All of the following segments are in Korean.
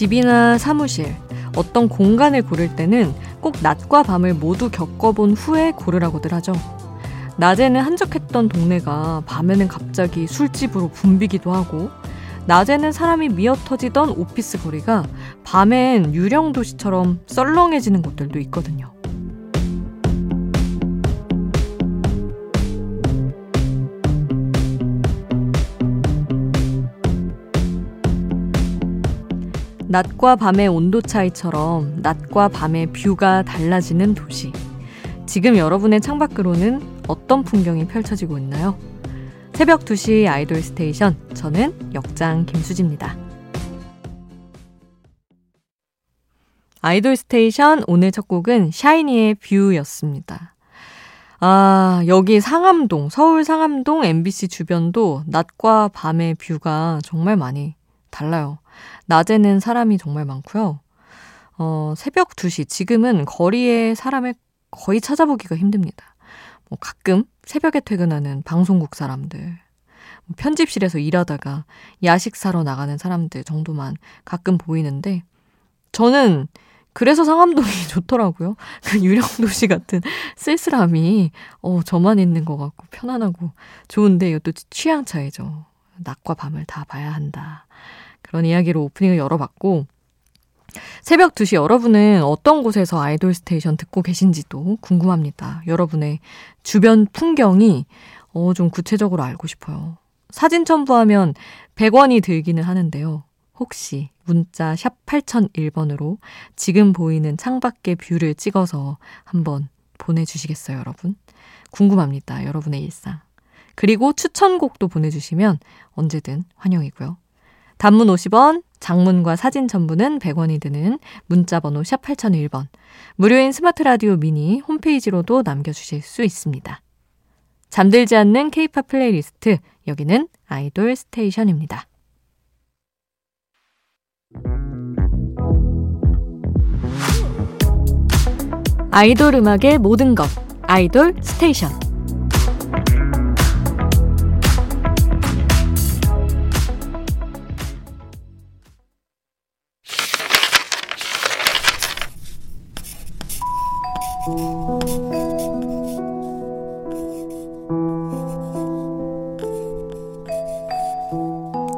집이나 사무실, 어떤 공간을 고를 때는 꼭 낮과 밤을 모두 겪어본 후에 고르라고들 하죠. 낮에는 한적했던 동네가 밤에는 갑자기 술집으로 붐비기도 하고, 낮에는 사람이 미어 터지던 오피스 거리가 밤엔 유령 도시처럼 썰렁해지는 곳들도 있거든요. 낮과 밤의 온도 차이처럼 낮과 밤의 view가 달라지는 도시. 지금 여러분의 창밖으로는 어떤 풍경이 펼쳐지고 있나요? 새벽 2시 아이돌 스테이션. 저는 역장 김수지입니다. 아이돌 스테이션 오늘 첫 곡은 샤이니의 View였습니다. 아, 여기 상암동, 서울 상암동 MBC 주변도 낮과 밤의 view가 정말 많이 달라요. 낮에는 사람이 정말 많고요. 어, 새벽 2시, 지금은 거리에 사람을 거의 찾아보기가 힘듭니다. 뭐 가끔 새벽에 퇴근하는 방송국 사람들, 뭐 편집실에서 일하다가 야식 사러 나가는 사람들 정도만 가끔 보이는데, 저는 그래서 상암동이 좋더라고요. 그 유령 도시 같은 쓸쓸함이, 어, 저만 있는 것 같고 편안하고 좋은데 이것도 취향 차이죠. 낮과 밤을 다 봐야 한다. 그런 이야기로 오프닝을 열어봤고, 새벽 2시 여러분은 어떤 곳에서 아이돌 스테이션 듣고 계신지도 궁금합니다. 여러분의 주변 풍경이 어, 좀 구체적으로 알고 싶어요. 사진 첨부하면 100원이 들기는 하는데요. 혹시 문자 샵 8001번으로 지금 보이는 창밖의 view를 찍어서 한번 보내주시겠어요, 여러분? 궁금합니다. 여러분의 일상. 그리고 추천곡도 보내주시면 언제든 환영이고요. 단문 50원, 장문과 사진 첨부는 100원이 드는 문자번호 샵 8001번. 무료인 스마트 라디오 미니 홈페이지로도 남겨주실 수 있습니다. 잠들지 않는 케이팝 플레이리스트, 여기는 아이돌 스테이션입니다. 아이돌 음악의 모든 것, 아이돌 스테이션.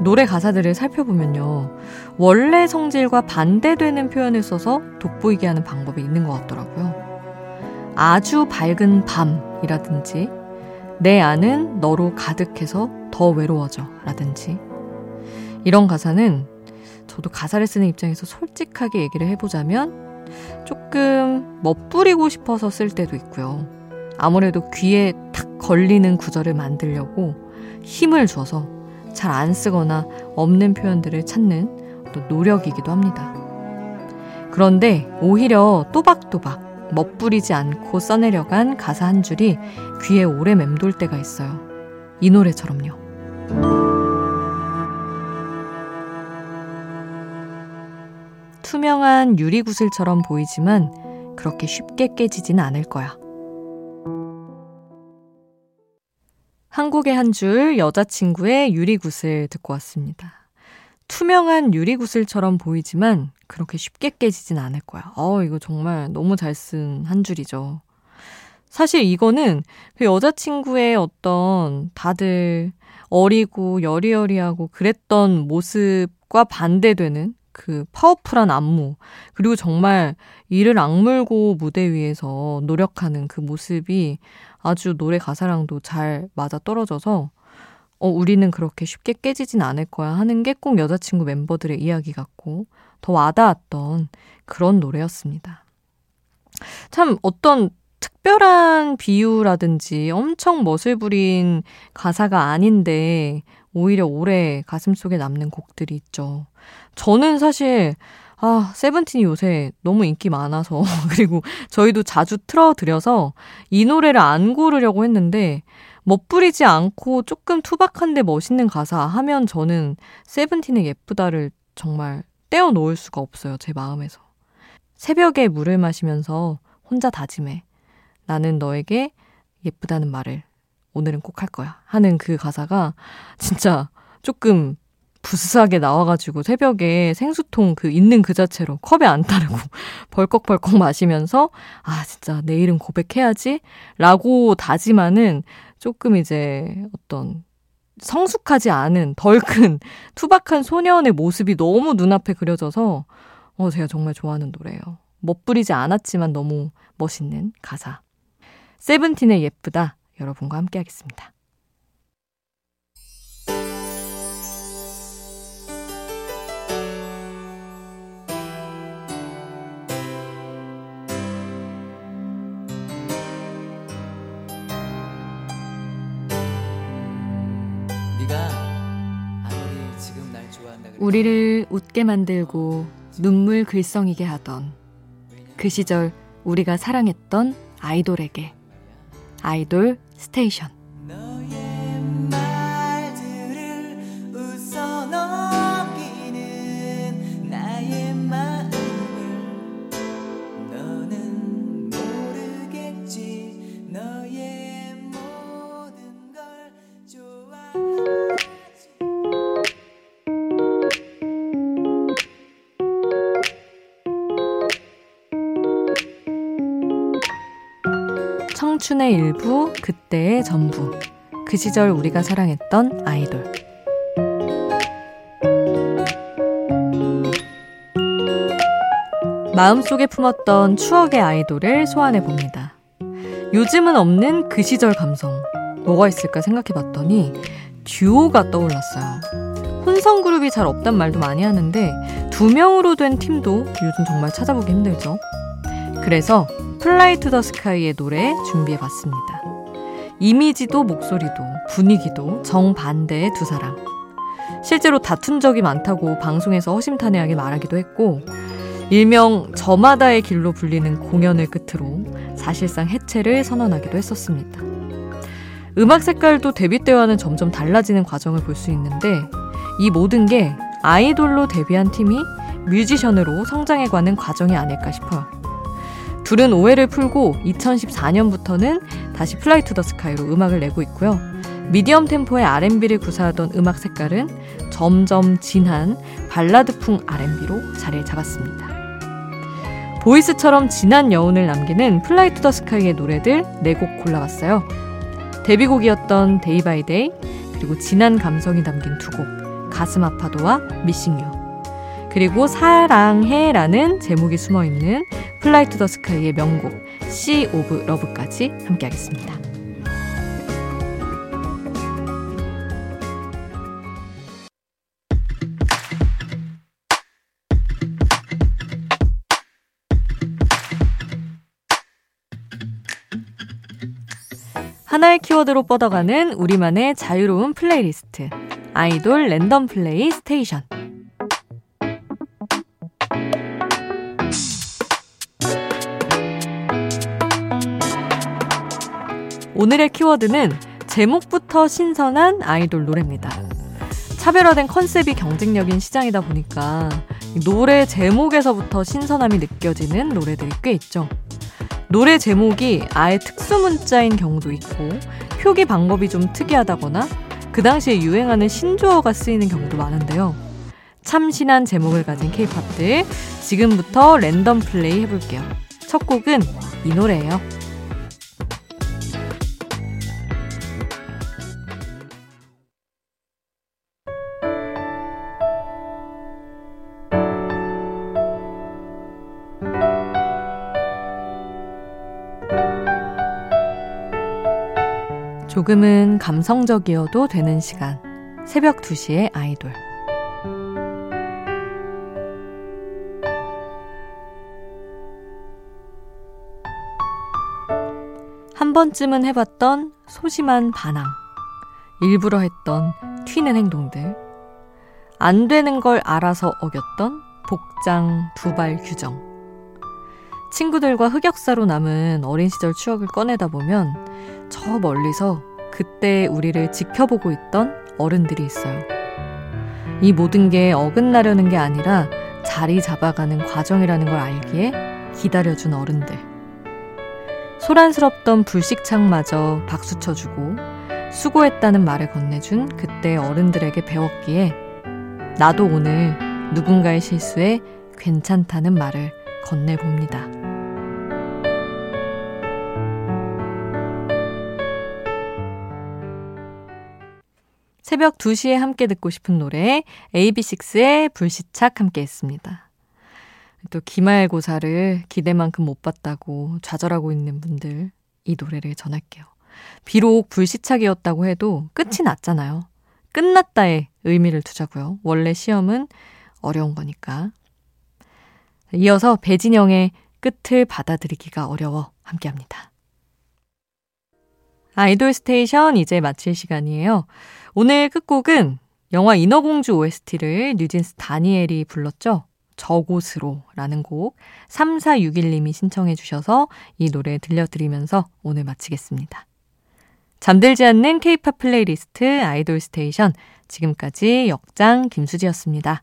노래 가사들을 살펴보면요. 원래 성질과 반대되는 표현을 써서 돋보이게 하는 방법이 있는 것 같더라고요. 아주 밝은 밤이라든지, 내 안은 너로 가득해서 더 외로워져 라든지. 이런 가사는 저도 가사를 쓰는 입장에서 솔직하게 얘기를 해보자면 조금 멋부리고 싶어서 쓸 때도 있고요. 아무래도 귀에 탁 걸리는 구절을 만들려고 힘을 줘서 잘 안 쓰거나 없는 표현들을 찾는 어떤 노력이기도 합니다. 그런데 오히려 또박또박 멋부리지 않고 써내려간 가사 한 줄이 귀에 오래 맴돌 때가 있어요. 이 노래처럼요. 투명한 유리구슬처럼 보이지만 그렇게 쉽게 깨지진 않을 거야. 한국의 한 줄 여자친구의 유리구슬 듣고 왔습니다. 투명한 유리구슬처럼 보이지만 그렇게 쉽게 깨지진 않을 거야. 어, 이거 정말 너무 잘 쓴 한 줄이죠. 사실 이거는 그 여자친구의 어떤 다들 어리고 여리여리하고 그랬던 모습과 반대되는 그 파워풀한 안무, 그리고 정말 이를 악물고 무대 위에서 노력하는 그 모습이 아주 노래 가사랑도 잘 맞아 떨어져서 어, 우리는 그렇게 쉽게 깨지진 않을 거야 하는 게 꼭 여자친구 멤버들의 이야기 같고 더 와닿았던 그런 노래였습니다. 참 어떤 특별한 비유라든지 엄청 멋을 부린 가사가 아닌데 오히려 오래 가슴 속에 남는 곡들이 있죠. 저는 사실 아, 세븐틴이 요새 너무 인기 많아서, 그리고 저희도 자주 틀어드려서 이 노래를 안 고르려고 했는데, 멋부리지 않고 조금 투박한데 멋있는 가사 하면 저는 세븐틴의 예쁘다를 정말 떼어놓을 수가 없어요, 제 마음에서. 새벽에 물을 마시면서 혼자 다짐해. 나는 너에게 예쁘다는 말을 오늘은 꼭 할 거야. 하는 그 가사가 진짜 조금 부스하게 나와가지고 새벽에 생수통 그 있는 그 자체로 컵에 안 따르고 벌컥벌컥 마시면서 아 진짜 내일은 고백해야지 라고 다짐하는 조금 이제 어떤 성숙하지 않은 덜 큰 투박한 소년의 모습이 너무 눈앞에 그려져서 어 제가 정말 좋아하는 노래예요. 멋부리지 않았지만 너무 멋있는 가사. 세븐틴의 예쁘다 여러분과 함께 하겠습니다. 우리를 웃게 만들고 눈물 글썽이게 하던 그 시절 우리가 사랑했던 아이돌에게 아이돌 스테이션 청춘의 일부, 그때의 전부. 그 시절 우리가 사랑했던 아이돌. 마음속에 품었던 추억의 아이돌을 소환해 봅니다. 요즘은 없는 그 시절 감성. 뭐가 있을까 생각해 봤더니 듀오가 떠올랐어요. 혼성 그룹이 잘 없단 말도 많이 하는데 두 명으로 된 팀도 요즘 정말 찾아보기 힘들죠. 그래서 Fly to the Sky의 노래 준비해 봤습니다. 이미지도 목소리도 분위기도 정반대의 두 사람. 실제로 다툰 적이 많다고 방송에서 허심탄회하게 말하기도 했고, 일명 저마다의 길로 불리는 공연을 끝으로 사실상 해체를 선언하기도 했었습니다. 음악 색깔도 데뷔 때와는 점점 달라지는 과정을 볼 수 있는데, 이 모든 게 아이돌로 데뷔한 팀이 뮤지션으로 성장해가는 과정이 아닐까 싶어요. 둘은 오해를 풀고 2014년부터는 다시 Fly to the Sky로 음악을 내고 있고요. medium 템포의 R&B를 구사하던 음악 색깔은 점점 진한 발라드풍 R&B로 자리를 잡았습니다. voice처럼 진한 여운을 남기는 Fly to the Sky의 노래들 4곡 골라봤어요. 데뷔곡이었던 Day by Day 그리고 진한 감성이 담긴 두 곡 가슴 아파도와 Missing You 그리고 사랑해라는 제목이 숨어있는 Fly to the Sky의 명곡 Sea of Love까지 함께 하겠습니다. 하나의 키워드로 뻗어가는 우리만의 자유로운 플레이리스트. 아이돌 random play station. 오늘의 키워드는 제목부터 신선한 아이돌 노래입니다. 차별화된 컨셉이 경쟁력인 시장이다 보니까 노래 제목에서부터 신선함이 느껴지는 노래들이 꽤 있죠. 노래 제목이 아예 특수 문자인 경우도 있고 표기 방법이 좀 특이하다거나 그 당시에 유행하는 신조어가 쓰이는 경우도 많은데요. 참신한 제목을 가진 케이팝들 지금부터 랜덤 플레이 해볼게요. 첫 곡은 이 노래예요. 조금은 감성적이어도 되는 시간. 새벽 2시에 아이돌. 한 번쯤은 해봤던 소심한 반항. 일부러 했던 튀는 행동들. 안 되는 걸 알아서 어겼던 복장, 두발 규정. 친구들과 흑역사로 남은 어린 시절 추억을 꺼내다 보면 저 멀리서 그때 우리를 지켜보고 있던 어른들이 있어요. 이 모든 게 어긋나려는 게 아니라 자리 잡아가는 과정이라는 걸 알기에 기다려준 어른들. 소란스럽던 불식창마저 박수 쳐주고 수고했다는 말을 건네준 그때 어른들에게 배웠기에 나도 오늘 누군가의 실수에 괜찮다는 말을 건네봅니다. 새벽 2시에 함께 듣고 싶은 노래 AB6IX의 불시착 함께 했습니다. 또 기말고사를 기대만큼 못 봤다고 좌절하고 있는 분들 이 노래를 전할게요. 비록 불시착이었다고 해도 끝이 났잖아요. 끝났다의 의미를 두자고요. 원래 시험은 어려운 거니까. 이어서 배진영의 끝을 받아들이기가 어려워 함께 합니다. 아이돌 스테이션 이제 마칠 시간이에요. 오늘 끝곡은 영화 인어공주 OST를 뉴진스 다니엘이 불렀죠. 저곳으로 라는 곡 3461님이 신청해 주셔서 이 노래 들려드리면서 오늘 마치겠습니다. 잠들지 않는 케이팝 플레이리스트 아이돌 스테이션 지금까지 역장 김수지였습니다.